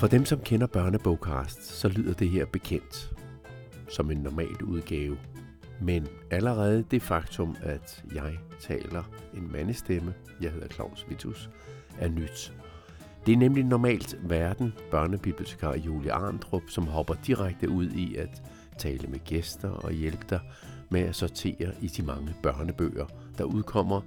For dem, som kender børnebogkast, så lyder det her bekendt som en normal udgave. Men allerede det faktum, at jeg taler en mandestemme, jeg hedder Claus Vitus, er nyt. Det er nemlig normalt verden, børnebibliotekar Julie Arndrup, som hopper direkte ud i at tale med gæster og hjælpe dig med at sortere i de mange børnebøger, der udkommer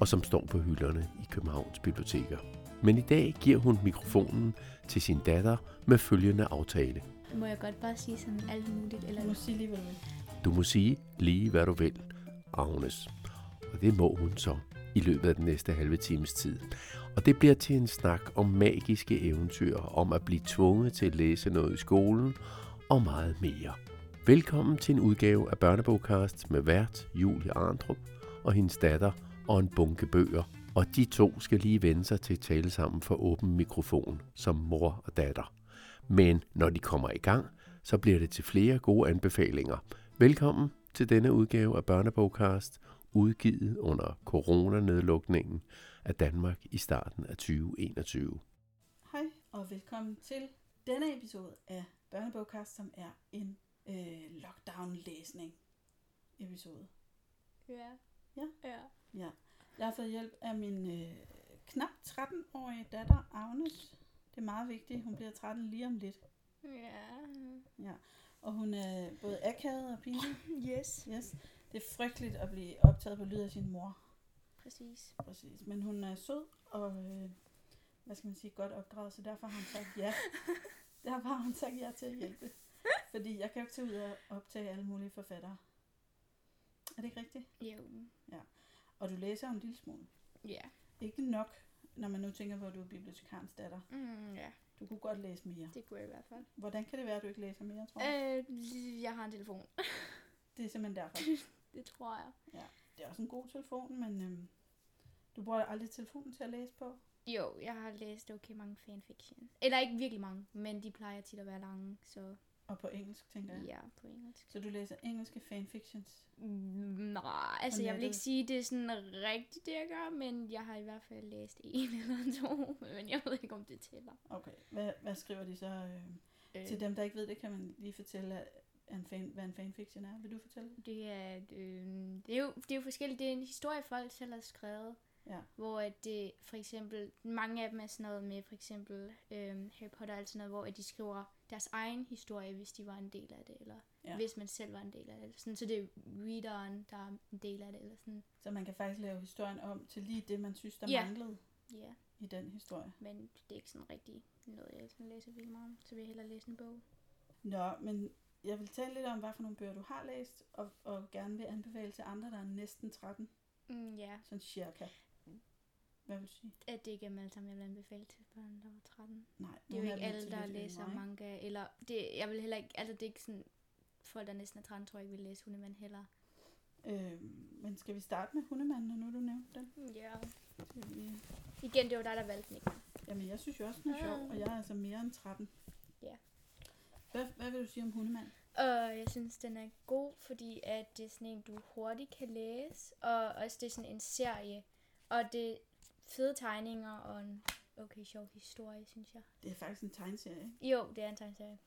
og som står på hylderne i Københavns biblioteker. Men i dag giver hun mikrofonen til sin datter med følgende aftale. Må jeg godt bare sige sådan alt muligt? Eller? Du må sige lige, hvad du vil. Du må sige lige, hvad du vil, Agnes. Og det må hun så i løbet af den næste halve times tid. Og det bliver til en snak om magiske eventyr, om at blive tvunget til at læse noget i skolen og meget mere. Velkommen til en udgave af Børnebogcast med vært Julie Arndrup og hendes datter og en bunke bøger. Og de to skal lige vende sig til at tale sammen for åben mikrofon som mor og datter. Men når de kommer i gang, så bliver det til flere gode anbefalinger. Velkommen til denne udgave af Børnebogcast, udgivet under coronanedlukningen af Danmark i starten af 2021. Hej og velkommen til denne episode af Børnebogkast, som er en øh, lockdown-læsning episode. Ja. Ja. Ja. Ja. Jeg har fået hjælp af min øh, knap 13-årige datter, Agnes. Det er meget vigtigt. Hun bliver 13 lige om lidt. Ja. Ja. Og hun er både akavet og pinlig. Yes. Yes. Det er frygteligt at blive optaget på lyd af sin mor. Præcis. Præcis. Men hun er sød og, øh, hvad skal man sige, godt opdraget, så derfor har hun sagt ja. derfor har hun sagt ja til at hjælpe. Fordi jeg kan jo ikke tage ud og optage alle mulige forfattere. Er det ikke rigtigt? Jo. Og du læser en lille smule. Ja. Ikke nok, når man nu tænker på, at du er bibliotekarens datter. Mm, ja, Du kunne godt læse mere. det kunne jeg i hvert fald. Hvordan kan det være, at du ikke læser mere, tror jeg? Øh, jeg har en telefon. Det er simpelthen derfor. det tror jeg. Det er også en god telefon, men øhm, du bruger aldrig telefonen til at læse på. Jo, jeg har læst okay mange fanfiction. Eller ikke virkelig mange, men de plejer tit at være lange, så Og på engelsk, tænker ja, jeg. på engelsk. Så du læser engelske fanfictions. Mm, Nej, altså jeg vil ikke sige, det er sådan rigtigt, det jeg gør, men jeg har i hvert fald læst en eller to, men jeg ved ikke, om det tæller. Okay, hvad, hvad skriver de så? Øh, Øh, til dem, der ikke ved det, kan man lige fortælle, at en fan, hvad en fanfiction er. Vil du fortælle? Det er, øh, det, er jo, det er jo forskelligt. Det er en historie, folk selv har skrevet. Ja. Hvor at det for eksempel, mange af dem er sådan noget med for eksempel øh, Harry Potter og sådan noget, hvor at de skriver deres egen historie, hvis de var en del af det, eller Ja. hvis man selv var en del af det. Sådan, så det er readeren, der er en del af det, eller sådan. Så man kan faktisk lave historien om til lige det, man synes, der Ja. manglede Ja, i den historie. men det er ikke sådan rigtig noget, jeg sådan læser virkelig meget om, så vil jeg hellere læse en bog. Nå, men jeg vil tale lidt om, hvad for nogle bøger du har læst, og, og gerne vil anbefale til andre, der er næsten 13, Mm, ja, sådan cirka. Hvad vil du sige? at det ikke er dem alle sammen, jeg vil anbefale til børn, der var 13. Nej, Det er jo ikke alle, der læser yngre, manga, eller det, jeg vil heller ikke, altså det er ikke sådan, folk der næsten er 13, tror jeg ikke vil læse Hundemand heller. Øh, men skal vi starte med hundemanden, når nu du nævnte den? Ja. Skal vi- Igen, det var dig, der valgte den, ikke? Jamen, jeg synes jo også, den er sjov, og jeg er altså mere end 13. Ja. Hvad, hvad vil du sige om hundemand? Og jeg synes, den er god, fordi at det er sådan en, du hurtigt kan læse, og også det er sådan en serie, og det fede tegninger og en okay sjov historie, synes jeg. Det er faktisk en tegneserie, ikke? Jo, det er en tegneserie.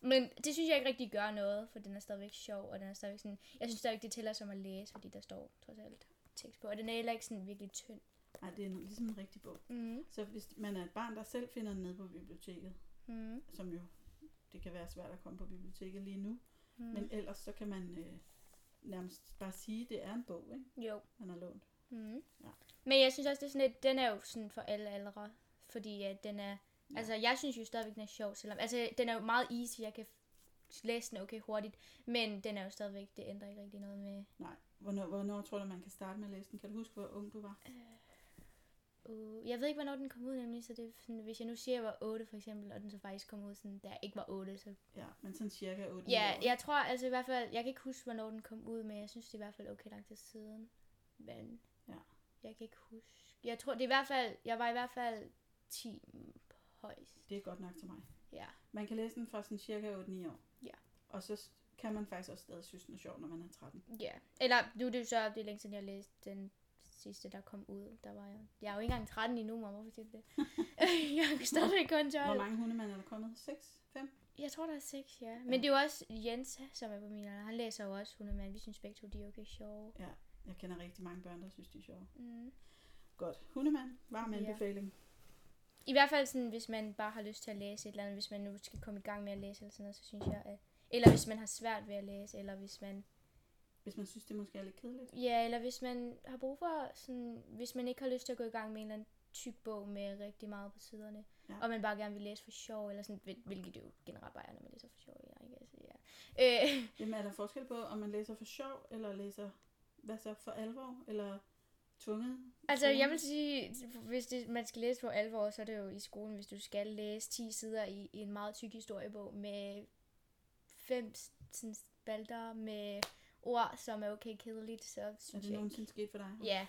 Men det synes jeg ikke rigtig gør noget, for den er stadigvæk sjov, og den er stadigvæk sådan... Jeg synes stadigvæk, det tæller som at læse, fordi der står trods alt tekst på. Og den er heller ikke sådan virkelig tynd. Nej, det er en- ligesom en rigtig bog. Mm. Så hvis man er et barn, der selv finder den nede på biblioteket, Mm. som jo, det kan være svært at komme på biblioteket lige nu, Mm. men ellers så kan man øh, nærmest bare sige, at det er en bog, ikke? Jo. man har lånt. Mm. Ja. Men jeg synes også, det er sådan lidt, den er jo sådan for alle aldre. Fordi at den er, Ja. altså jeg synes jo stadigvæk, den er sjov, selvom, altså den er jo meget easy, jeg kan læse den okay hurtigt, men den er jo stadigvæk, det ændrer ikke rigtig noget med, Nej, hvornår, hvornår tror du, man kan starte med at læse den? Kan du huske, hvor ung du var? uh, jeg ved ikke, hvornår den kom ud nemlig, så det er sådan, hvis jeg nu siger, at jeg var 8 for eksempel, og den så faktisk kom ud sådan, da jeg ikke var 8, så Ja, men sådan cirka 8 ja, år. jeg tror altså i hvert fald, jeg kan ikke huske, hvornår den kom ud, men jeg synes, det er i hvert fald okay lang tid siden, men Ja. jeg kan ikke huske, jeg tror, det er i hvert fald, jeg var i hvert fald 10 højst, Det er godt nok til mig. ja. Man kan læse den fra sådan cirka 8-9 år. Ja. Og så kan man faktisk også stadig synes, den er sjov, når man er 13. Ja, eller nu er det jo så, det er længe siden, jeg læste den sidste, der kom ud. Der var jeg, jeg er jo ikke engang 13 endnu, mor. Hvorfor siger det? jeg er stadigvæk kun 12. Hvor mange hundemænd er der kommet? 6? 5? Jeg tror, der er seks, ja. Men det er jo også Jens, som er på min alder. Han læser jo også Hundemand. Vi synes begge to, de er okay sjove. Ja, jeg kender rigtig mange børn, der synes, de er sjove. Mm. Godt. Hundemand, varm Ja. anbefaling. I hvert fald sådan, hvis man bare har lyst til at læse et eller andet, hvis man nu skal komme i gang med at læse eller sådan noget, så synes jeg, at... Eller hvis man har svært ved at læse, eller hvis man... Hvis man synes, det måske er lidt kedeligt. Ja, eller hvis man har brug for sådan... Hvis man ikke har lyst til at gå i gang med en eller anden tyk bog med rigtig meget på siderne, Ja. ja. og man bare gerne vil læse for sjov, eller sådan, hvil- hvilket det jo generelt bare er, når man læser for sjov, ja, ikke? Altså, ja. Øh, Jamen, er der forskel på, om man læser for sjov, eller læser, hvad så, for alvor, eller tvunget? Altså, tvunget? jeg vil sige, hvis det, man skal læse for alvor, så er det jo i skolen, hvis du skal læse 10 sider i, i en meget tyk historiebog med fem sådan, spalter med ord, som er okay kedeligt, så Er synes det jeg nogensinde sket for dig? Ja,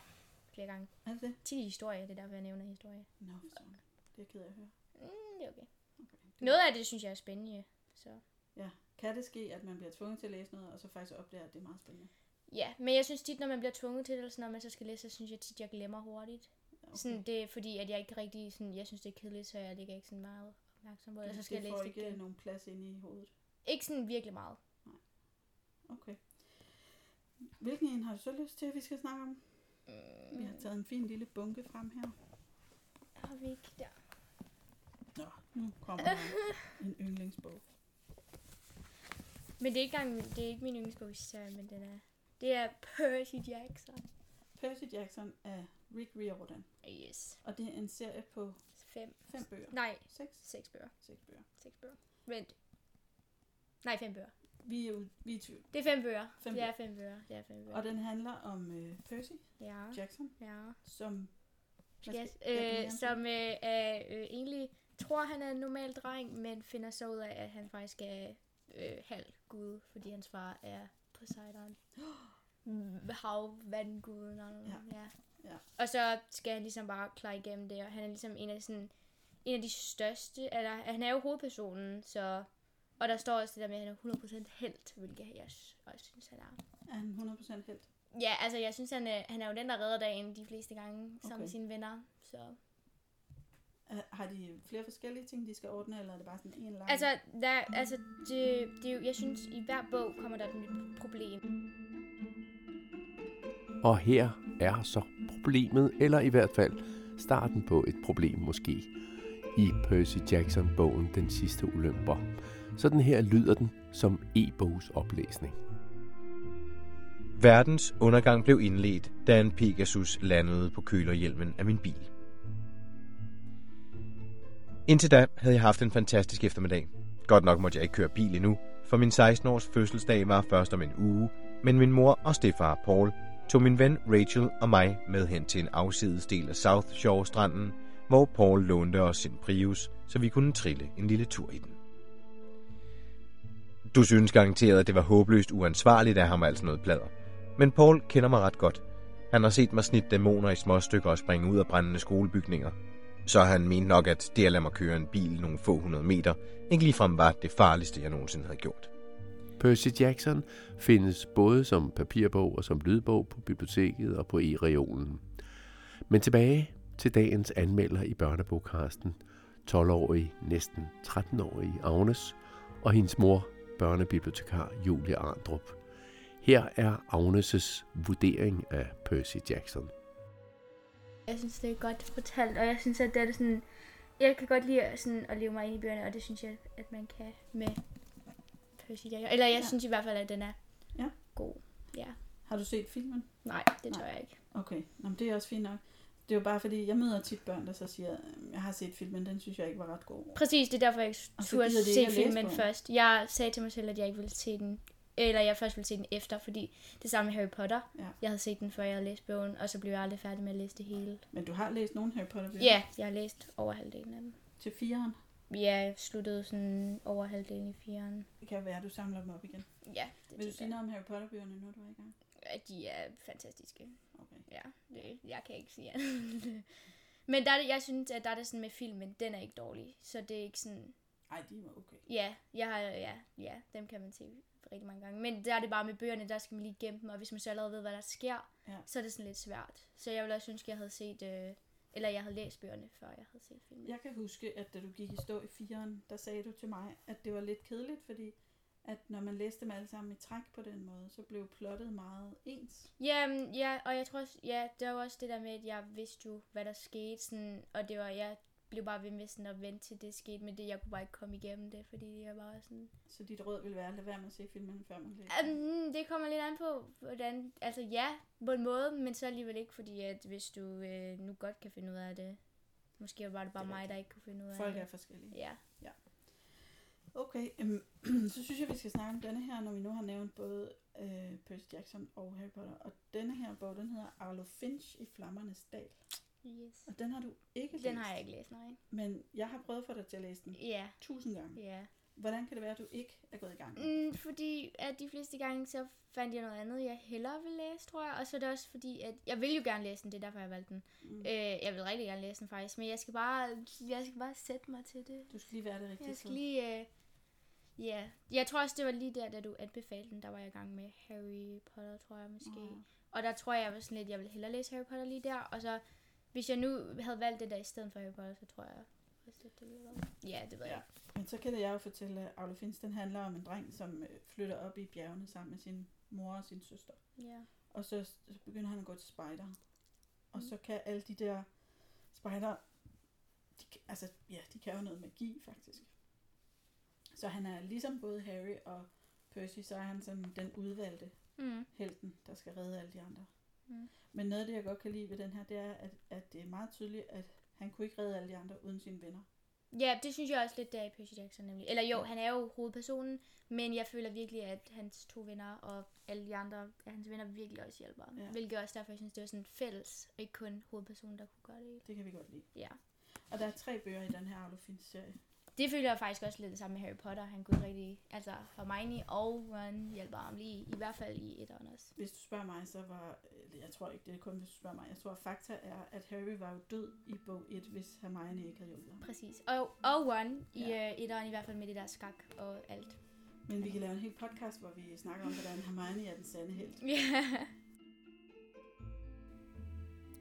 flere gange. Er det det? 10 historie, det er derfor, jeg nævner historie. Nå, for sådan. Det er jeg ked af at høre. Mm, det er okay. Okay. Noget af det, synes jeg er spændende, så... Ja. Kan det ske, at man bliver tvunget til at læse noget, og så faktisk opdager, at det er meget spændende? Ja, men jeg synes tit, når man bliver tvunget til det, eller sådan, når man så skal læse, så synes jeg tit, jeg glemmer hurtigt. Okay. Sådan, det er fordi, at jeg ikke rigtig, sådan, jeg synes, det er kedeligt, så jeg ligger ikke sådan meget opmærksom på det, og så skal det jeg får læse det ikke igen. nogen plads inde i hovedet. Ikke sådan virkelig meget. Okay. Hvilken en har du så lyst til, at vi skal snakke om? Mm. Vi har taget en fin lille bunke frem her. Har vi ikke der? Nå, nu kommer der en yndlingsbog. Men det er ikke, engang, det er ikke min yndlingsbogserie, men den er... Det er Percy Jackson. Percy Jackson af Rick Riordan. Yes. Og det er en serie på Fem. fem bøger. Nej, Seks? seks bøger. Seks bøger. Seks bøger. Vent. Nej, fem bøger. Vi er jo vi er i tvivl. Det er fem bøger. Fem det er fem bøger. Det er fem bøger. Og den handler om øh, Percy Ja. Jackson, Ja. som... Yes, øh, som øh, er øh, egentlig tror, han er en normal dreng, men finder så ud af, at han faktisk er øh, halv gud, fordi hans far er Poseidon. Mm, Havvandguden. Og, Ja. ja. ja. Og så skal han ligesom bare klare igennem det, og han er ligesom en af sådan en af de største, eller han er jo hovedpersonen, så og der står også det der med, at han er 100% helt, hvilket jeg også synes, han er. Er han 100% helt? Ja, altså jeg synes, han er, han er jo den, der redder dagen de fleste gange, sammen Okay. med sine venner. Så. Har de flere forskellige ting, de skal ordne, eller er det bare sådan en lang... Altså, der, altså det, det, er jo- jeg synes, i hver bog kommer der et nyt problem. Og her er så problemet, eller i hvert fald starten på et problem måske, i Percy Jackson-bogen Den sidste olymper. Sådan her lyder den som e-bogs oplæsning. Verdens undergang blev indledt, da en Pegasus landede på kølerhjelmen af min bil. Indtil da havde jeg haft en fantastisk eftermiddag. Godt nok måtte jeg ikke køre bil endnu, for min 16-års fødselsdag var først om en uge, men min mor og stefar Paul tog min ven Rachel og mig med hen til en afsides del af South Shore-stranden, hvor Paul lånte os sin Prius, så vi kunne trille en lille tur i den. Du synes garanteret, at det var håbløst uansvarligt af ham altså noget plader. Men Paul kender mig ret godt. Han har set mig snit dæmoner i små stykker og springe ud af brændende skolebygninger. Så han mente nok, at det at lade mig køre en bil nogle få hundrede meter, ikke ligefrem var det farligste, jeg nogensinde havde gjort. Percy Jackson findes både som papirbog og som lydbog på biblioteket og på e-reolen. Men tilbage til dagens anmelder i børnebogkasten, 12-årige, næsten 13-årige Agnes og hendes mor, børnebibliotekar Julie Arndrup. Her er Agnes' vurdering af Percy Jackson. Jeg synes, det er godt fortalt, og jeg synes, at det er sådan... Jeg kan godt lide sådan, at leve mig ind i bøgerne, og det synes jeg, at man kan med Percy Jackson. Eller jeg Ja. synes i hvert fald, at den er Ja. god. Ja. Har du set filmen? Nej, det Nej. tror jeg ikke. Okay, Nå, men det er også fint nok. Det er jo bare fordi, jeg møder tit børn, der så siger, "Øhm, jeg har set filmen, den synes jeg ikke var ret god. Præcis, det er derfor, jeg ikke turde ikke se filmen først. Jeg sagde til mig selv, at jeg ikke ville se den. Eller jeg først ville se den efter, fordi det samme med Harry Potter. Ja. Jeg havde set den, før jeg havde læst bogen, og så blev jeg aldrig færdig med at læse det hele. Men du har læst nogle Harry Potter bøger? Ja, jeg har læst over halvdelen af dem. Til fireren? Ja, jeg sluttede sådan over halvdelen i firen. Det kan være, at du samler dem op igen. Ja, det Vil du synes sige noget om Harry Potter bøgerne, når du er i gang? At de er fantastiske. Okay. Ja, det, jeg kan ikke sige andet. Men der er det, jeg synes, at der er det sådan med filmen, den er ikke dårlig. Så det er ikke sådan, Ej, de var okay. ja, jeg har, ja, ja, dem kan man se rigtig mange gange. Men der er det bare med bøgerne, der skal man lige gemme dem, og hvis man så allerede ved, hvad der sker, Ja. så er det sådan lidt svært. Så jeg ville også ønske, at jeg havde set, øh, eller jeg havde læst bøgerne, før jeg havde set filmen. Jeg kan huske, at da du gik i stå i firen, der sagde du til mig, at det var lidt kedeligt, fordi at når man læste dem alle sammen i træk på den måde, så blev plottet meget ens. Jamen, ja, og jeg tror også, ja, det var også det der med, at jeg vidste jo, hvad der skete, sådan, og det var, jeg blev bare ved med sådan at vente til det skete, men det, jeg kunne bare ikke komme igennem det, fordi jeg var sådan... Så dit råd ville være at lade være med at se filmen, før man læser. Um, det kommer lidt an på, hvordan... Altså ja, på en måde, men så alligevel ikke, fordi at hvis du øh, nu godt kan finde ud af det, måske var det bare Det mig, der ikke kunne finde ud af Folk det. er forskellige. Ja. Okay, øhm, så synes jeg, vi skal snakke om denne her, når vi nu har nævnt både øh, Percy Jackson og Harry Potter. Og denne her bog, den hedder Arlo Finch i Flammernes Dal. Yes. Og den har du ikke læst. Den har jeg ikke læst, nej. Men jeg har prøvet få dig til at læse den Ja, tusind gange. ja. Hvordan kan det være, at du ikke er gået i gang? Mm, fordi at de fleste gange, så fandt jeg noget andet, jeg hellere vil læse, tror jeg. Og så er det også fordi, at jeg vil jo gerne læse den, det er derfor, jeg valgte den. Mm. Øh, jeg vil rigtig gerne læse den faktisk, men jeg skal bare, jeg skal bare sætte mig til det. Du skal lige være det rigtige Jeg skal lige... Øh, ja, jeg tror også, det var lige der, da du anbefalede den, der var jeg i gang med Harry Potter, tror jeg måske. Nå. Og der tror jeg, jeg var sådan lidt, jeg ville hellere læse Harry Potter lige der. Og så, hvis jeg nu havde valgt det der i stedet for Harry Potter, så tror jeg at det ville været... Ja, det ved jeg Ja. Men så kan jeg jo fortælle, at Arlo Finch, den handler om en dreng, som øh, flytter op i bjergene sammen med sin mor og sin søster. Ja. Og så, så begynder han at gå til spejder. Og Mm. så kan alle de der spejder, de, altså ja, de kan jo noget magi faktisk. Så han er ligesom både Harry og Percy, så er han sådan den udvalgte Mm. helten, der skal redde alle de andre. Mm. Men noget af det, jeg godt kan lide ved den her, det er, at, at det er meget tydeligt, at han kunne ikke redde alle de andre uden sine venner. Ja, det synes jeg også lidt, der er i Percy Jackson nemlig. Eller jo, Ja. han er jo hovedpersonen, men jeg føler virkelig, at hans to venner og alle de andre af hans venner virkelig også hjælper ham. Ja. Hvilket også derfor, jeg synes, det var sådan fælles, og ikke kun hovedpersonen, der kunne gøre det. Det kan vi godt lide. Ja. Og der er tre bøger i den her Arlo Finch-serie. Det føler jeg faktisk også lidt det samme med Harry Potter. Han kunne rigtig, altså Hermione og Ron hjælper ham lige, i hvert fald i etteren også. Hvis du spørger mig, så var... eller Jeg tror ikke, det er kun, hvis du spørger mig. Jeg tror, fakta er, at Harry var jo død i bog 1, hvis Hermione ikke havde hjulpet ham. Præcis. Og, og Ron i Ja. ja. etteren i hvert fald med det der skak og alt. Men vi kan lave en hel podcast, hvor vi snakker om, hvordan Hermione er den sande held. Ja.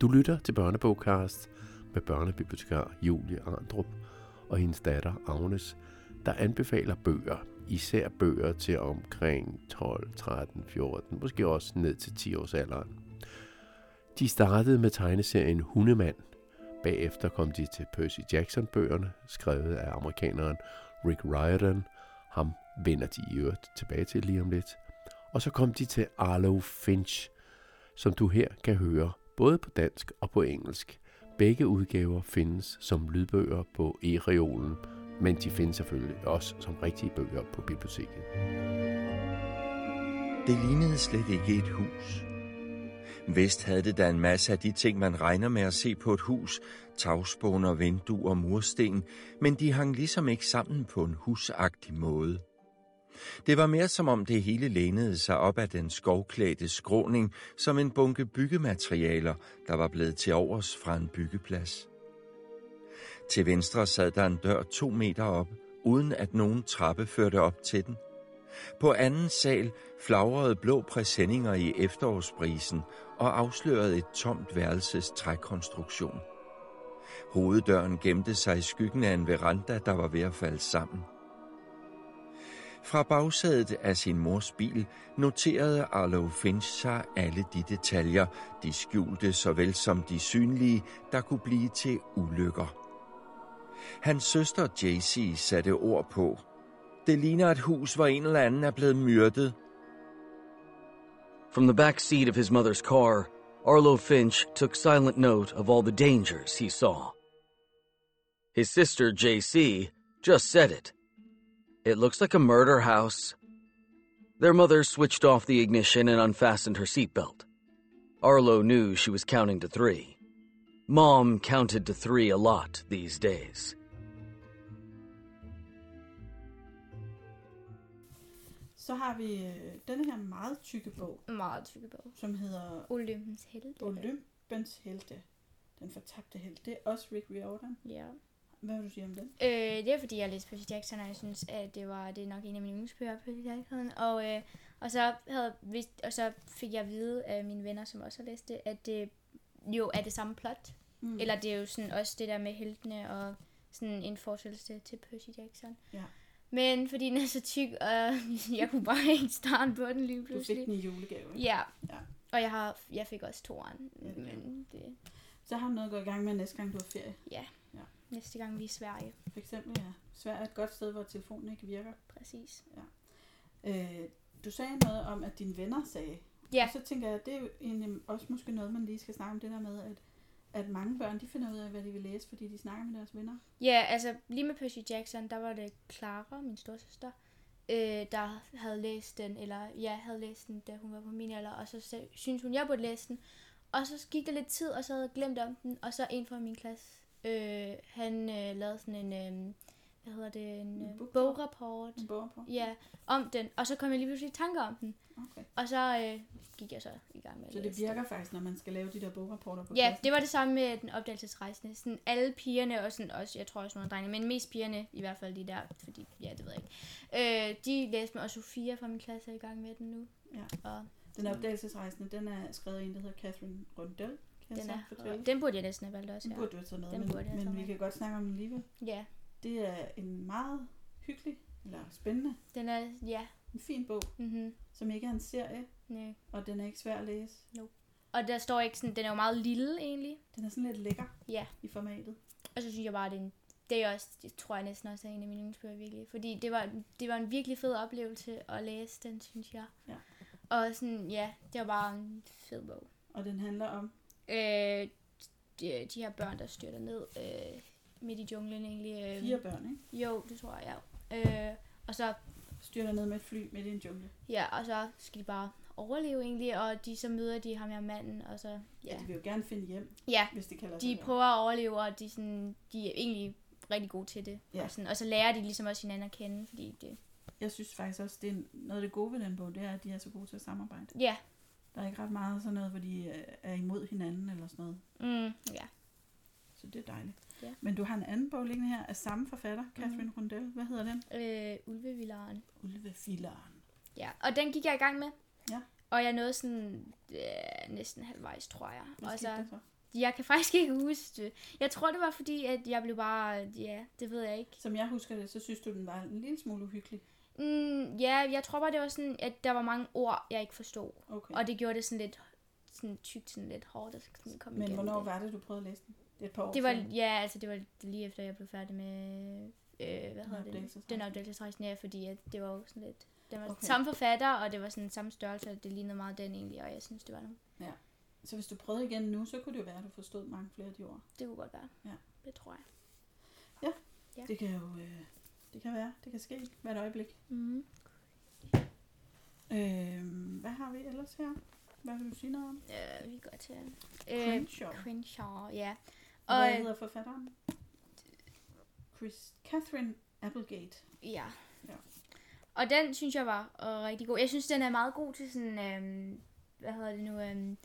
Du lytter til Børnebogcast med børnebibliotekar Julie Arndrup og hendes datter Agnes, der anbefaler bøger, især bøger til omkring 12, 13, 14, måske også ned til 10 års alderen. De startede med tegneserien Hundemand. Bagefter kom de til Percy Jackson-bøgerne, skrevet af amerikaneren Rick Riordan. Ham vender de i øvrigt tilbage til lige om lidt. Og så kom de til Arlo Finch, som du her kan høre både på dansk og på engelsk. Begge udgaver findes som lydbøger på e-reolen, men de findes selvfølgelig også som rigtige bøger på biblioteket. Det lignede slet ikke et hus. Vest havde det da en masse af de ting, man regner med at se på et hus. Tagspåner, vinduer og mursten, men de hang ligesom ikke sammen på en husagtig måde. Det var mere som om det hele lænede sig op af den skovklædte skråning som en bunke byggematerialer, der var blevet til overs fra en byggeplads. Til venstre sad der en dør to meter op, uden at nogen trappe førte op til den. På anden sal flagrede blå præsendinger i efterårsbrisen og afslørede et tomt værelses trækonstruktion. Hoveddøren gemte sig i skyggen af en veranda, der var ved at falde sammen. Fra bagsædet af sin mors bil noterede Arlo Finch sig alle de detaljer, de skjulte såvel som de synlige, der kunne blive til ulykker. Hans søster JC satte ord på. Det ligner et hus, hvor en eller anden er blevet myrdet. From the back seat of his mother's car, Arlo Finch took silent note of all the dangers he saw. His sister, JC, just said it. It looks like a murder house. Their mother switched off the ignition and unfastened her seatbelt. Arlo knew she was counting to three. Mom counted to three a lot these days. Så har vi øh, denne her meget tykke bog, Meget tykke bog. som hedder Olympens helte. Olympens Helte. Den fortabte held. Det er også Rick Riordan. Ja. Hvad vil du sige om den? Øh, det er fordi, jeg læste Percy Jackson, og jeg synes, at det var det er nok en af mine yndlingsbøger, Percy Jackson. Og, øh, og, så havde, vidst, og så fik jeg at vide af mine venner, som også har læst det, at det jo er det samme plot. Mm. Eller det er jo sådan også det der med heltene og sådan en forestillelse til Percy Jackson. Ja. Men fordi den er så tyk, og jeg kunne bare ikke starte på den lige Du pludselig. fik den i julegave. Ja. Ja. Og jeg, har, jeg fik også toeren. Ja, men det, Så har du noget at gå i gang med næste gang, du har ferie. ja. Ja. Næste gang vi er i Sverige. For eksempel, ja. Sverige er et godt sted, hvor telefonen ikke virker. Præcis. Øh, du sagde noget om, at dine venner sagde. Ja. Og så tænker jeg, at det er jo egentlig også måske noget, man lige skal snakke om det der med, at, at mange børn, de finder ud af, hvad de vil læse, fordi de snakker med deres venner. Ja, altså lige med Percy Jackson, der var det Clara, min storsøster, øh, der havde læst den, eller ja, havde læst den, da hun var på min alder, og så syntes hun, jeg burde læse den. Og så gik der lidt tid, og så havde jeg glemt om den, og så en fra min klasse, øh, han øh, lavede sådan en, øh, hvad hedder det, en øh, bograpport, En bog på. ja, om den, og så kom jeg lige pludselig i tanke om den, Okay. og så øh, gik jeg så i gang med at Så det læse virker faktisk, når man skal lave de der bograpporter på Ja, klassen. det var det samme med den opdagelsesrejsende. Sådan alle pigerne, og sådan også, jeg tror også nogle af drengene, men mest pigerne, i hvert fald de der, fordi, ja, det ved jeg ikke. Øh, de læste med, og Sofia fra min klasse er i gang med den nu. Ja. Og Den opdagelsesrejsende, den er skrevet af en, der hedder Catherine Rundell, den, er, og den burde jeg næsten have valgt også, Den ja. burde du have taget med, Den men, burde jeg men taget vi med. kan godt snakke om den alligevel. Ja, Det er en meget hyggelig, eller spændende, den er, ja. en fin bog, Mm-hmm. som ikke er en serie, Nej. og den er ikke svær at læse. Og der står ikke sådan, den er jo meget lille egentlig. Den er sådan lidt lækker Ja. i formatet. Og så synes jeg bare, at det er en, det er også, det tror jeg næsten også er en af mine yndlingsbøger virkelig. Fordi det var, det var en virkelig fed oplevelse at læse den, synes jeg. Ja. Og sådan, ja, det var bare en fed bog. Og den handler om, Øh, de, de her børn, der styrter ned øh, midt i junglen egentlig. Øh, fire børn, ikke? Jo, det tror jeg, ja. Øh, og så, Styrter ned med et fly midt i en jungle. ja, og så skal de bare overleve egentlig, og de så møder de ham her manden, og så, Ja. ja. De vil jo gerne finde hjem, Ja, hvis det kan lade de sig prøver at overleve, og de, sådan, de er egentlig rigtig gode til det. Ja. Og, sådan, og så lærer de ligesom også hinanden at kende, fordi det, Jeg synes faktisk også, det er noget af det gode ved den bog, det er, at de er så gode til at samarbejde. ja, Der er ikke ret meget sådan noget, hvor de øh, er imod hinanden eller sådan noget. mm, ja. Så det er dejligt. Ja. Men du har en anden bog liggende her af samme forfatter, Catherine mm. Rundell. Hvad hedder den? Øh, Ulvevillaren. Ulvefilleren. Ja, og den gik jeg i gang med. Ja. Og jeg nåede sådan øh, næsten halvvejs, tror jeg. Hvad og skete der så? Jeg kan faktisk ikke huske det. Jeg tror, det var fordi, at jeg blev bare... Ja, det ved jeg ikke. Som jeg husker det, så synes du, den var en lille smule uhyggelig. Mm, ja, jeg tror bare, det var sådan, at der var mange ord, jeg ikke forstod. Okay. Og det gjorde det sådan lidt sådan tykt, sådan lidt hårdt at sådan komme Men hvornår det. var det, du prøvede at læse den? Det et par år Det var, siden. ja, altså det var lige efter, jeg blev færdig med... Øh, hvad hedder det? Den opdagelsesrejsen, ja, fordi at det var jo sådan lidt... Den var Okay. samme forfatter, og det var sådan samme størrelse, og det lignede meget den egentlig, og jeg synes, det var noget. Så hvis du prøvede igen nu, så kunne det jo være, at du forstod mange flere af de ord. Det kunne godt være. Ja. Det tror jeg. Ja. Det kan jo... Øh, det kan være. Det kan ske hvert øjeblik. Mm. Øh, hvad har vi ellers her? Hvad vil du sige noget om? Øh, vi går til... Crenshaw. Øh, Crenshaw, ja. Og hvad hedder forfatteren? Chris, Catherine Applegate. Ja. Ja. Og den synes jeg var øh, rigtig god. Jeg synes, den er meget god til sådan, øhm, hvad hedder det nu, øhm,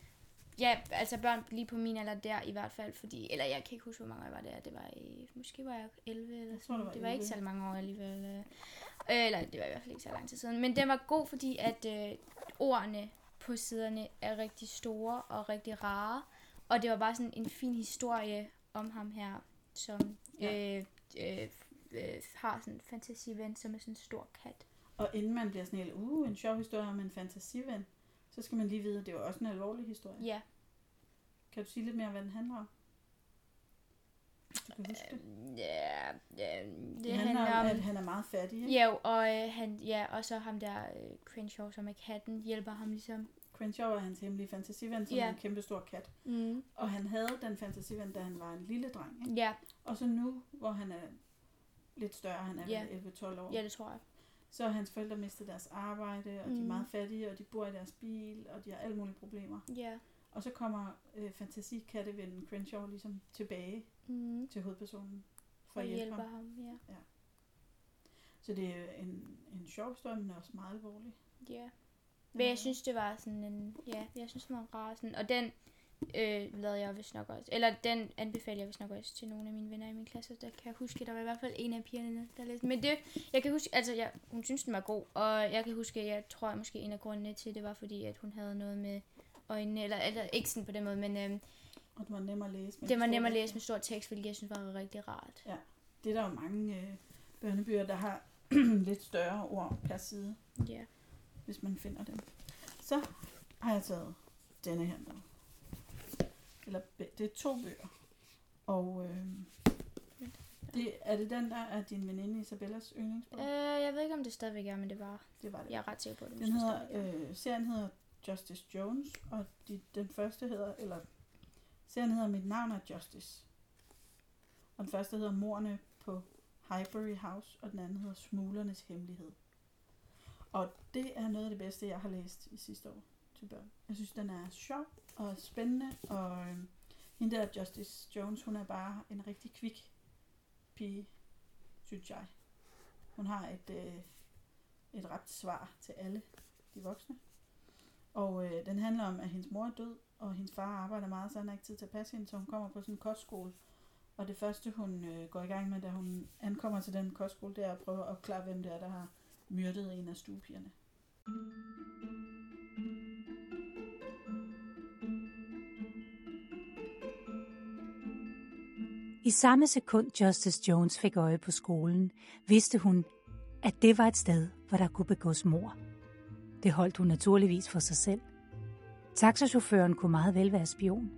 ja, altså børn lige på min alder der i hvert fald, fordi, eller jeg kan ikke huske, hvor mange år jeg var der, det var i, måske var jeg 11 eller Jeg sådan, det var det var ikke 11. særlig mange år alligevel, øh, øh, eller det var i hvert fald ikke så lang tid siden, men den var god, fordi at øh, ordene på siderne er rigtig store og rigtig rare, og det var bare sådan en fin historie om ham her, som Ja. øh, øh, øh, har sådan en fantasiven, som er sådan en stor kat. Og inden man bliver sådan helt, uh, en sjov historie om en fantasiven, så skal man lige vide, at det er også en alvorlig historie. Ja, Kan du sige lidt mere, hvad den handler om? Det. ja, ja det, Det handler om, at han er meget fattig. Ikke? Ja, og øh, han, ja, og så ham der øh, Crenshaw, som er katten, hjælper ham ligesom. Crenshaw er hans hemmelige fantasiven, som Ja. er en kæmpe stor kat. Mm. Og han havde den fantasiven, da han var en lille dreng. Ikke? Ja, Og så nu, hvor han er lidt større, han er Ja. vel 11-12 år, ja, det tror jeg. Så har hans forældre mistet deres arbejde, og de er Mm. meget fattige, og de bor i deres bil, og de har alle mulige problemer. Ja. Og så kommer øh, fantasikattevennen Crenshaw ligesom tilbage Mm. til hovedpersonen for For at hjælpe hjælper ham. ham, ja. Så det er en, en sjov historie, men også meget alvorlig. Ja. Men jeg synes, det var sådan en... Ja, jeg synes, det var rar. Sådan, og den øh, lavede jeg vist nok også. Eller den anbefalede jeg vist nok også til nogle af mine venner i min klasse. Der kan jeg huske, der var i hvert fald en af pigerne, der læste. Men det, jeg kan huske, altså jeg, hun synes, den var god. Og jeg kan huske, jeg tror at måske en af grundene til det var, fordi at hun havde noget med øjnene. Eller, eller ikke sådan på den måde, men øh, Og det var nemt at læse. med det var nemt at læse med stor tekst, hvilket jeg synes var rigtig rart. Det er der jo mange øh, børnebøger, der har lidt større ord per side, Ja. hvis man finder dem. Så har jeg taget denne her med. Eller det er to bøger. Og øh, det, er det den, der er din veninde Isabellas yndlingsbog? Øh, jeg ved ikke, om det stadigvæk er, men det var... det var det. Jeg er ret sikker på, at det Den hedder, er. øh, serien hedder Justice Jones, og de, den første hedder, eller serien hedder Mit navn er Justice. Og den første hedder Morne på Highbury House, og den anden hedder Smuglernes Hemmelighed. Og det er noget af det bedste, jeg har læst i sidste år til børn. Jeg synes, den er sjov og spændende, og øh, hende der Justice Jones, hun er bare en rigtig kvik pige, synes jeg. Hun har et, øh, et ret svar til alle de voksne. Og øh, den handler om, at hendes mor er død, og hendes far arbejder meget, så han har ikke tid til at passe hende, så hun kommer på sådan en kostskole. Og det første, hun øh, går i gang med, da hun ankommer til den kostskole, det er at prøve at opklare, hvem det er, der har myrdet en af stuepigerne. I samme sekund Justice Jones fik øje på skolen, vidste hun, at det var et sted, hvor der kunne begås mor. Det holdt hun naturligvis for sig selv. Taxachaufføren kunne meget vel være spion.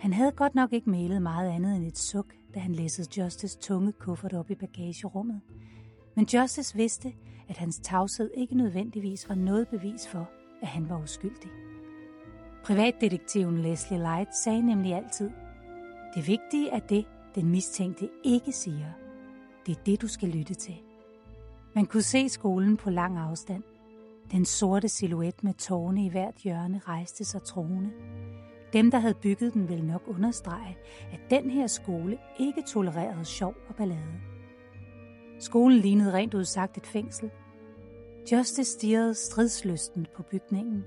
Han havde godt nok ikke mailet meget andet end et suk, da han læssede Justice tunge kuffert op i bagagerummet. Men Justice vidste, at hans tavshed ikke nødvendigvis var noget bevis for, at han var uskyldig. Privatdetektiven Leslie Light sagde nemlig altid, det vigtige er det, den mistænkte ikke siger. Det er det, du skal lytte til. Man kunne se skolen på lang afstand. Den sorte silhuet med tårne i hvert hjørne rejste sig troende. Dem, der havde bygget den, ville nok understrege, at den her skole ikke tolererede sjov og ballade. Skolen lignede rent udsagt et fængsel. Justice stirrede stridslysten på bygningen.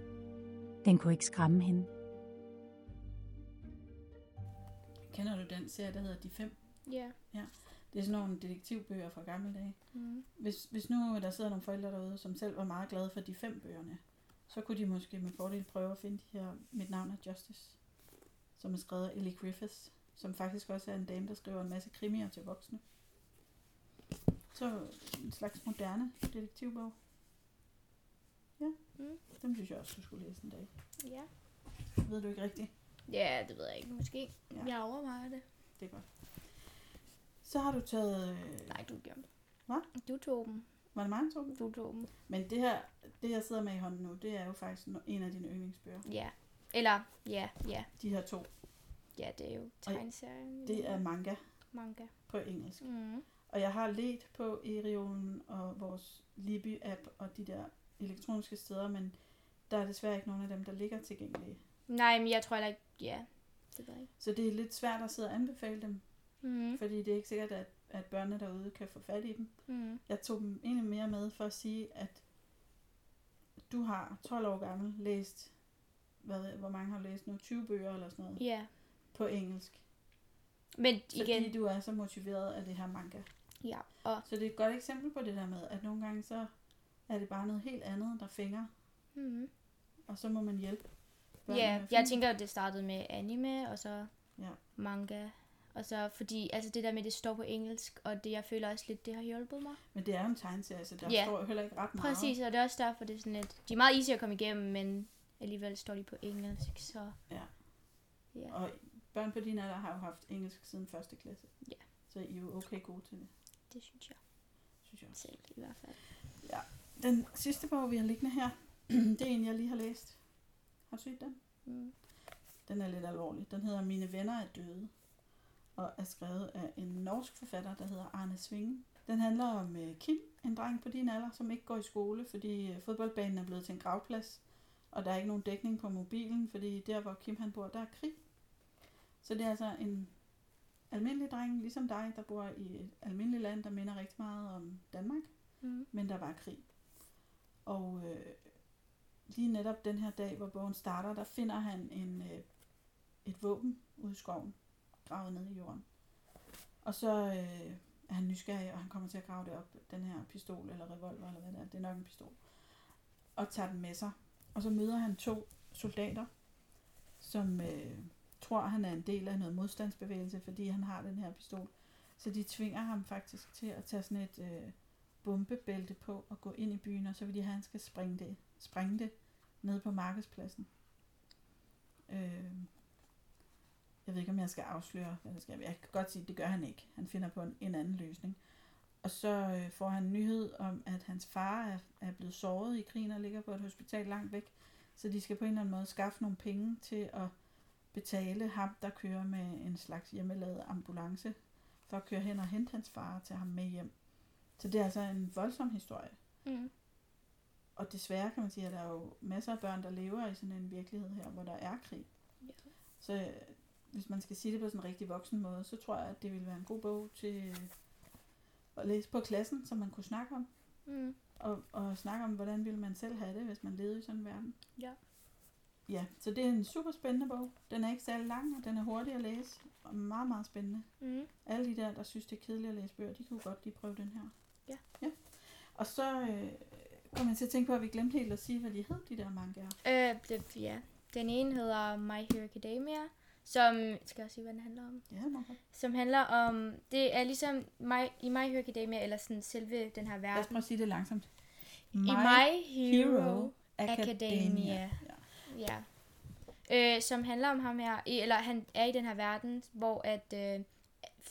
Den kunne ikke skræmme hende. Kender du den serie, der hedder De Fem? Ja. Det er sådan nogle detektivbøger fra gamle dage. Mm. Hvis, hvis nu der sidder nogle forældre derude, som selv var meget glade for de fem bøgerne, så kunne de måske med fordel prøve at finde de her Mit navn er Justice, som er skrevet af Ellie Griffiths, som faktisk også er en dame, der skriver en masse krimier til voksne. Så en slags moderne detektivbog. Ja, Mm. dem synes jeg også, du skulle læse en dag. Ja. Ved du ikke rigtigt? Ja, det ved jeg ikke. Måske. Ja. Jeg overvejer det. Det er godt. Så har du taget... Øh, Nej, du gjorde. Hvad? Du tog dem. var det mig, der tog den? Du tog dem. Men det her, det jeg sidder med i hånden nu, det er jo faktisk en af dine yndlingsbøger. Ja. Eller, ja, ja. De her to, Ja, det er jo tegneserien. det er manga manga. på engelsk. Mm. Og jeg har let på e-reolen og vores Libby-app og de der elektroniske steder, men der er desværre ikke nogen af dem, der ligger tilgængelige. Nej, men jeg tror heller ikke, ja. Det ved jeg ikke. Så det er lidt svært at sidde og anbefale dem, Mm. fordi det er ikke sikkert, at, at børnene derude kan få fat i dem. Mm. Jeg tog dem egentlig mere med for at sige, at du har 12 år gammel læst, hvad, hvor mange har læst nu, 20 bøger eller sådan noget, Ja. på engelsk. Men Fordi igen, du er så motiveret af det her manga. ja. Og, Så det er et godt eksempel på det der med, at nogle gange så er det bare noget helt andet, der fænger, mm. og så må man hjælpe. Ja, at jeg tænker, at det startede med anime, og så Ja. manga. Og så fordi, altså det der med, det står på engelsk, og det, jeg føler også lidt, det har hjulpet mig. Men det er jo en tegneserie, så der Ja. står jo heller ikke ret meget. Præcis, og det er også derfor, det er sådan lidt, de er meget easy at komme igennem, men alligevel står de på engelsk, så Ja. ja. Og børn på din alder har jo haft engelsk siden første klasse. Ja. Så I er jo okay gode til det, det synes jeg synes jeg. selv i hvert fald. Den sidste bog, vi har liggende her, det er en, jeg lige har læst. Har du set den? Mm. Den er lidt alvorlig. Den hedder Mine venner er døde, og er skrevet af en norsk forfatter, der hedder Arne Svinge. Den handler om øh, Kim, en dreng på din alder, som ikke går i skole, fordi øh, fodboldbanen er blevet til en gravplads, og der er ikke nogen dækning på mobilen, fordi der, hvor Kim han bor, der er krig. Så det er altså en almindelig dreng, ligesom dig, der bor i et almindeligt land, der minder rigtig meget om Danmark, Mm. men der var krig. Og øh, lige netop den her dag, hvor bogen starter, der finder han en, øh, et våben ude i skoven, gravet ned i jorden. Og så øh, er han nysgerrig, og han kommer til at grave det op, den her pistol eller revolver, eller hvad det er. Det er nok en pistol. Og tager den med sig. Og så møder han to soldater, som øh, tror, han er en del af noget modstandsbevægelse, fordi han har den her pistol. Så de tvinger ham faktisk til at tage sådan et øh, bombebælte på og gå ind i byen, og så vil de have, at han skal springe det, sprængte nede ned på markedspladsen. Øh, jeg ved ikke, om jeg skal afsløre, hvad der skal. Jeg kan godt sige, at det gør han ikke. Han finder på en, en anden løsning. Og så øh, får han nyhed om, at hans far er, er blevet såret i krigen og ligger på et hospital langt væk. Så de skal på en eller anden måde skaffe nogle penge til at betale ham, der kører med en slags hjemmelavet ambulance, for at køre hen og hente hans far til ham med hjem. Så det er altså en voldsom historie. Mm. Og desværre kan man sige, at der er jo masser af børn, der lever i sådan en virkelighed her, hvor der er krig. Ja. Så øh, hvis man skal sige det på sådan en rigtig voksen måde, så tror jeg, at det ville være en god bog til øh, at læse på klassen, som man kunne snakke om. Mm. Og, og snakke om, hvordan ville man selv have det, hvis man levede i sådan en verden. Ja. Ja, så det er en super spændende bog. Den er ikke særlig lang, og den er hurtig at læse. Og meget, meget spændende. Mm. Alle de der, der synes, det er kedeligt at læse bøger, de kunne godt lige prøve den her. Ja. ja. Og så øh, kom jeg til at tænke på, at vi glemte helt at sige, hvad de hed, de der mangaer. Øh, det, ja. Den ene hedder My Hero Academia, som... Skal jeg sige, hvad den handler om? Ja, meget godt. Som handler om... Det er ligesom my, i My Hero Academia, eller sådan selve den her Lad os verden. prøve at sige det langsomt. I My Hero Academia. Ja. Ja. Øh, som handler om ham her, eller han er i den her verden, hvor at øh,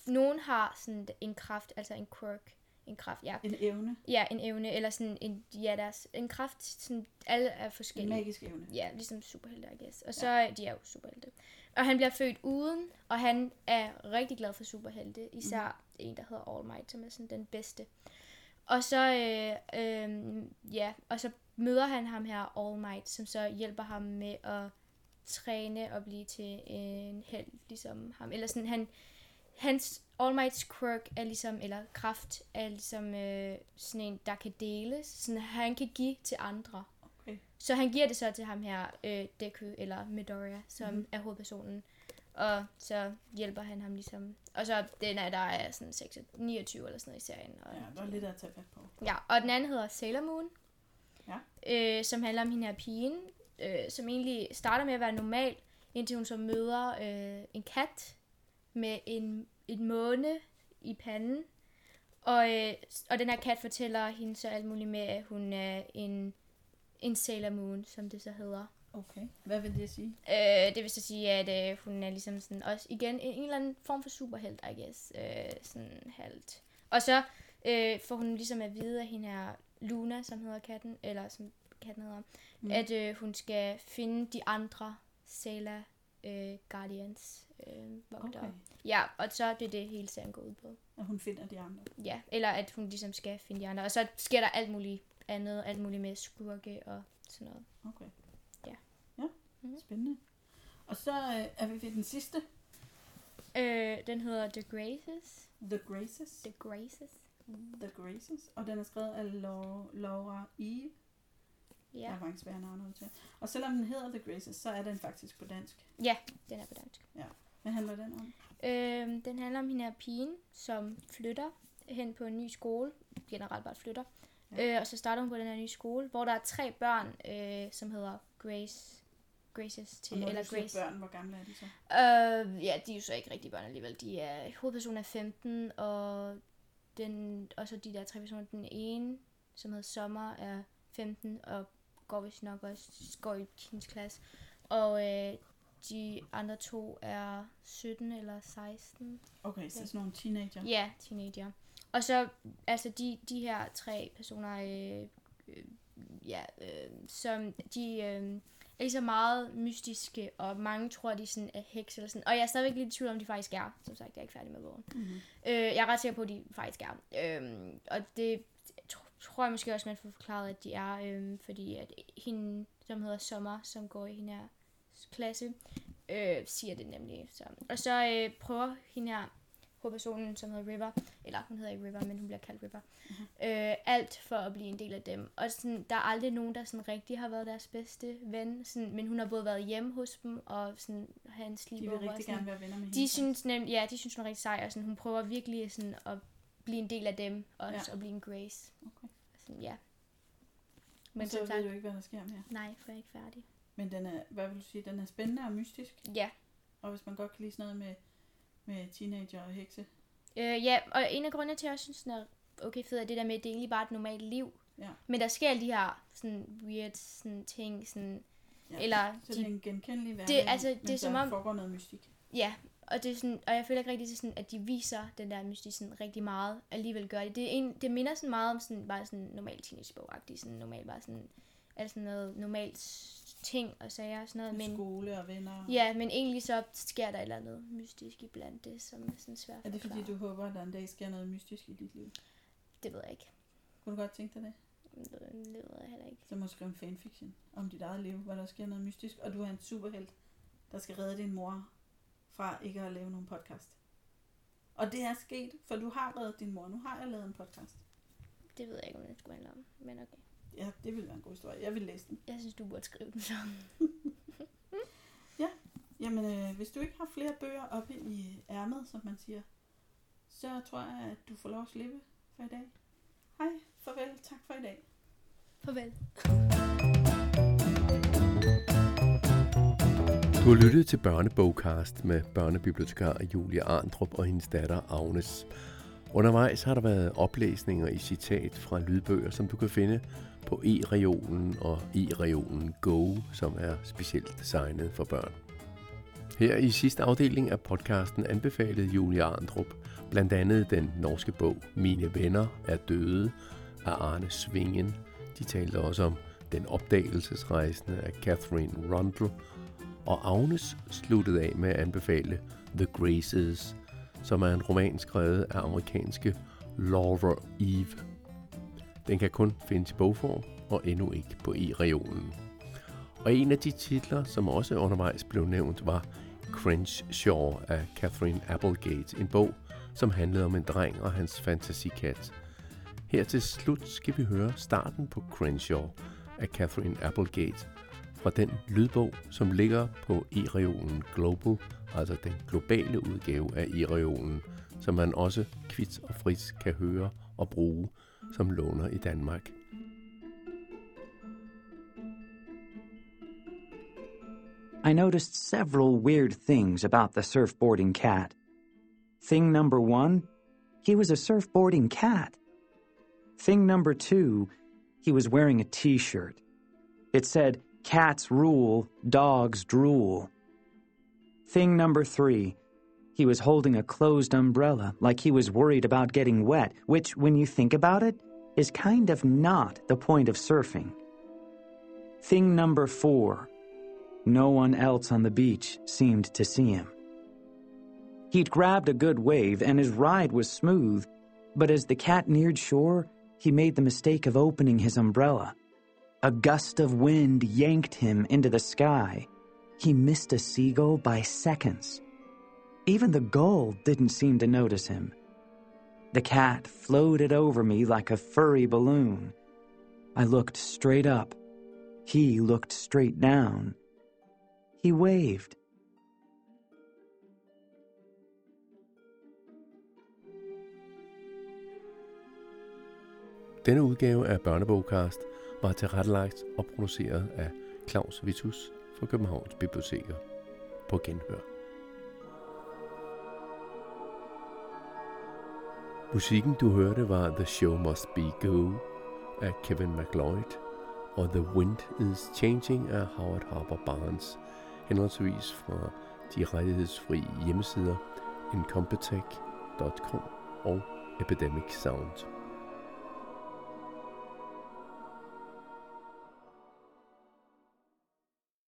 nogen har sådan en kraft, altså en quirk, en kraft, ja. En evne. Ja, en evne, eller sådan en, ja, deres, en kraft, sådan, alle er En forskellige. magisk evne. Ja, ligesom superhelte, I guess. Og så ja. de er jo superhelte. Og han bliver født uden, og han er rigtig glad for superhelte. Især mm. en, der hedder All Might, som er sådan den bedste. Og så, øh, øh, ja, og så møder han ham her, All Might, som så hjælper ham med at træne og blive til en held, ligesom ham. Eller sådan, han, hans All Mights quirk er ligesom, eller kraft er ligesom øh, sådan en, der kan deles. Sådan, han kan give til andre. Okay. Så han giver det så til ham her, øh, Deku, eller Midoriya, som mm. er hovedpersonen. Og så hjælper han ham ligesom. Og så den er der er sådan 6, 29 eller sådan noget i serien. Og, Ja, der er lidt at tage fat på. ja, og den anden hedder Sailor Moon. Ja. Øh, som handler om hende her pigen, øh, som egentlig starter med at være normal, indtil hun så møder øh, en kat med en, en måne i panden. Og, øh, og den her kat fortæller hende så alt muligt med, at hun er en, en Sailor Moon, som det så hedder. Okay. Hvad vil det sige? Øh, det vil så sige, at øh, hun er ligesom sådan, også igen en, en eller anden form for superhelt, I guess. Øh, sådan halvt. Og så øh, får hun ligesom at vide af hende her Luna, som hedder katten, eller som katten hedder, mm. at øh, hun skal finde de andre Sailor øh, Guardians. Øh, vogtere. Okay. Ja, og så er det det hele serien går ud på. At hun finder de andre. Ja, eller at hun ligesom skal finde de andre. Og så sker der alt muligt andet, alt muligt med skurke og sådan noget. Okay. Ja. Ja, Mhm. spændende. Og så øh, er vi ved den sidste. Øh, den hedder The Graces. The Graces. The Graces. The Graces. Og den er skrevet af Lau- Laura Eve. Ja. Der Ja. er mange svære navne til. Og selvom den hedder The Graces, så er den faktisk på dansk. ja, den er på dansk. Hvad handler den om? Øhm, den handler om hende her pigen, som flytter hen på en ny skole. Generelt bare flytter. Ja. Ja. Øh, og så starter hun på den her nye skole, hvor der er tre børn, øh, som hedder Grace. Graces til, Og eller Grace. børn, hvor gamle er de så? Øh, ja, de er jo så ikke rigtig børn alligevel. De er, hovedpersonen er 15, og, den, og så de der tre personer. Den ene, som hedder Sommer, er 15, og går vist nok også går i hendes klasse. Og øh, de andre to er 17 eller 16. Okay, så sådan nogle teenager. Ja, teenager. Og så, altså de, de her tre personer, øh, øh, ja, øh, som de øh, er lige så meget mystiske, og mange tror, de sådan er heks eller sådan. Og jeg er stadigvæk lidt i tvivl om, de faktisk er. Som sagt, jeg er ikke færdig med bogen. Mm-hmm. Øh, jeg er ret sikker på, at de faktisk er. Øh, og det tror jeg måske også, man får forklaret, at de er, øh, fordi at hende, som hedder Sommer, som går i hende her klasse, øh, siger det nemlig. Så. Og så øh, prøver hende her hovedpersonen, som hedder River, eller hun hedder ikke River, men hun bliver kaldt River, mm-hmm. øh, alt for at blive en del af dem. Og sådan, der er aldrig nogen, der sådan rigtig har været deres bedste ven, sådan, men hun har både været hjemme hos dem, og sådan, have en De vil og rigtig sådan. gerne være venner med hende. De synes nemt, ja, de synes hun er rigtig sej, og sådan, hun prøver virkelig sådan at blive en del af dem, også Ja. at blive en Grace. Okay. Sådan, ja. Men Men så ved sagt, du ikke, hvad der sker mere. nej, for jeg er ikke færdig. Men den er, hvad vil du sige, den er spændende og mystisk. Ja. Og hvis man godt kan lide sådan noget med, med teenager og hekse. Øh, ja, og en af grundene til, at jeg synes, den er okay fed, er det der med, at det er egentlig bare et normalt liv. Ja. Men der sker de her sådan weird sådan, ting, sådan, Ja. eller Så de det er en genkendelig hverdag, altså, det er som om- foregår noget mystik. Ja, og, det er sådan, og jeg føler ikke rigtig, det sådan, at de viser den der mystik sådan rigtig meget. Alligevel gør det. Det, er en, det minder sådan meget om sådan, bare sådan normal teenagebog-agtigt. Sådan normalt bare sådan, altså sådan noget normalt ting og sager og sådan noget. Men, skole og venner. ja, men egentlig så sker der et eller andet mystisk iblandt det, som er sådan svært Er det fordi, du håber, at der en dag sker noget mystisk i dit liv? Det ved jeg ikke. Kunne du godt tænke dig det? Det det ved jeg heller ikke. Så må du skrive en fanfiction om dit eget liv, hvor der sker noget mystisk, og du er en superhelt, der skal redde din mor fra ikke at lave nogen podcast. Og det er sket, for du har reddet din mor. Nu har jeg lavet en podcast. Det ved jeg ikke, om det skulle handle om. Men okay. Ja, det ville være en god historie. Jeg vil læse den. Jeg synes, du burde skrive den så. Jamen, øh, hvis du ikke har flere bøger oppe i ærmet, som man siger, så tror jeg, at du får lov at slippe for i dag. Hej, farvel, tak for i dag. Farvel. Du har lyttet til Børnebogcast med børnebibliotekar Julie Arndrup og hendes datter Agnes. Undervejs har der været oplæsninger i citat fra lydbøger, som du kan finde på e-reolen og e-reolen Go, som er specielt designet for børn. Her i sidste afdeling af podcasten anbefalede Julie Arndrup blandt andet den norske bog Mine venner er døde af Arne Svingen. De talte også om Den opdagelsesrejsende af Catherine Rundle, og Agnes sluttede af med at anbefale The Graces, som er en roman skrevet af amerikanske Laura Eve. Den kan kun findes i bogform og endnu ikke på e-reolen. Og en af de titler, som også undervejs blev nævnt, var Crenshaw af Catherine Applegate, en bog, som handlede om en dreng og hans fantasikat. Her til slut skal vi høre starten på Crenshaw af Catherine Applegate, fra den lydbog, som ligger på e-reolen Global, altså den globale udgave af e-reolen, som man også kvits og frit kan høre og bruge som låner i Danmark. I noticed several weird things about the surfboarding cat. Thing number one, he was a surfboarding cat. Thing number two, he was wearing a t shirt. It said, Cats rule, dogs drool. Thing number three, he was holding a closed umbrella like he was worried about getting wet, which, when you think about it, is kind of not the point of surfing. Thing number four, no one else on the beach seemed to see him. He'd grabbed a good wave and his ride was smooth, but as the cat neared shore, he made the mistake of opening his umbrella. A gust of wind yanked him into the sky. He missed a seagull by seconds. Even the gull didn't seem to notice him. The cat floated over me like a furry balloon. I looked straight up. He looked straight down. He waved. Denne udgave af Børnebogcast er tilrettelagt og produceret af Claus Vitus fra Københavns Biblioteker på Genhør. Musikken du hørte var The Show Must Be Go af Kevin MacLeod og The Wind is Changing af Howard Harper Barnes, henholdsvis fra de rettighedsfri hjemmesider incompetech.com og Epidemic Sound.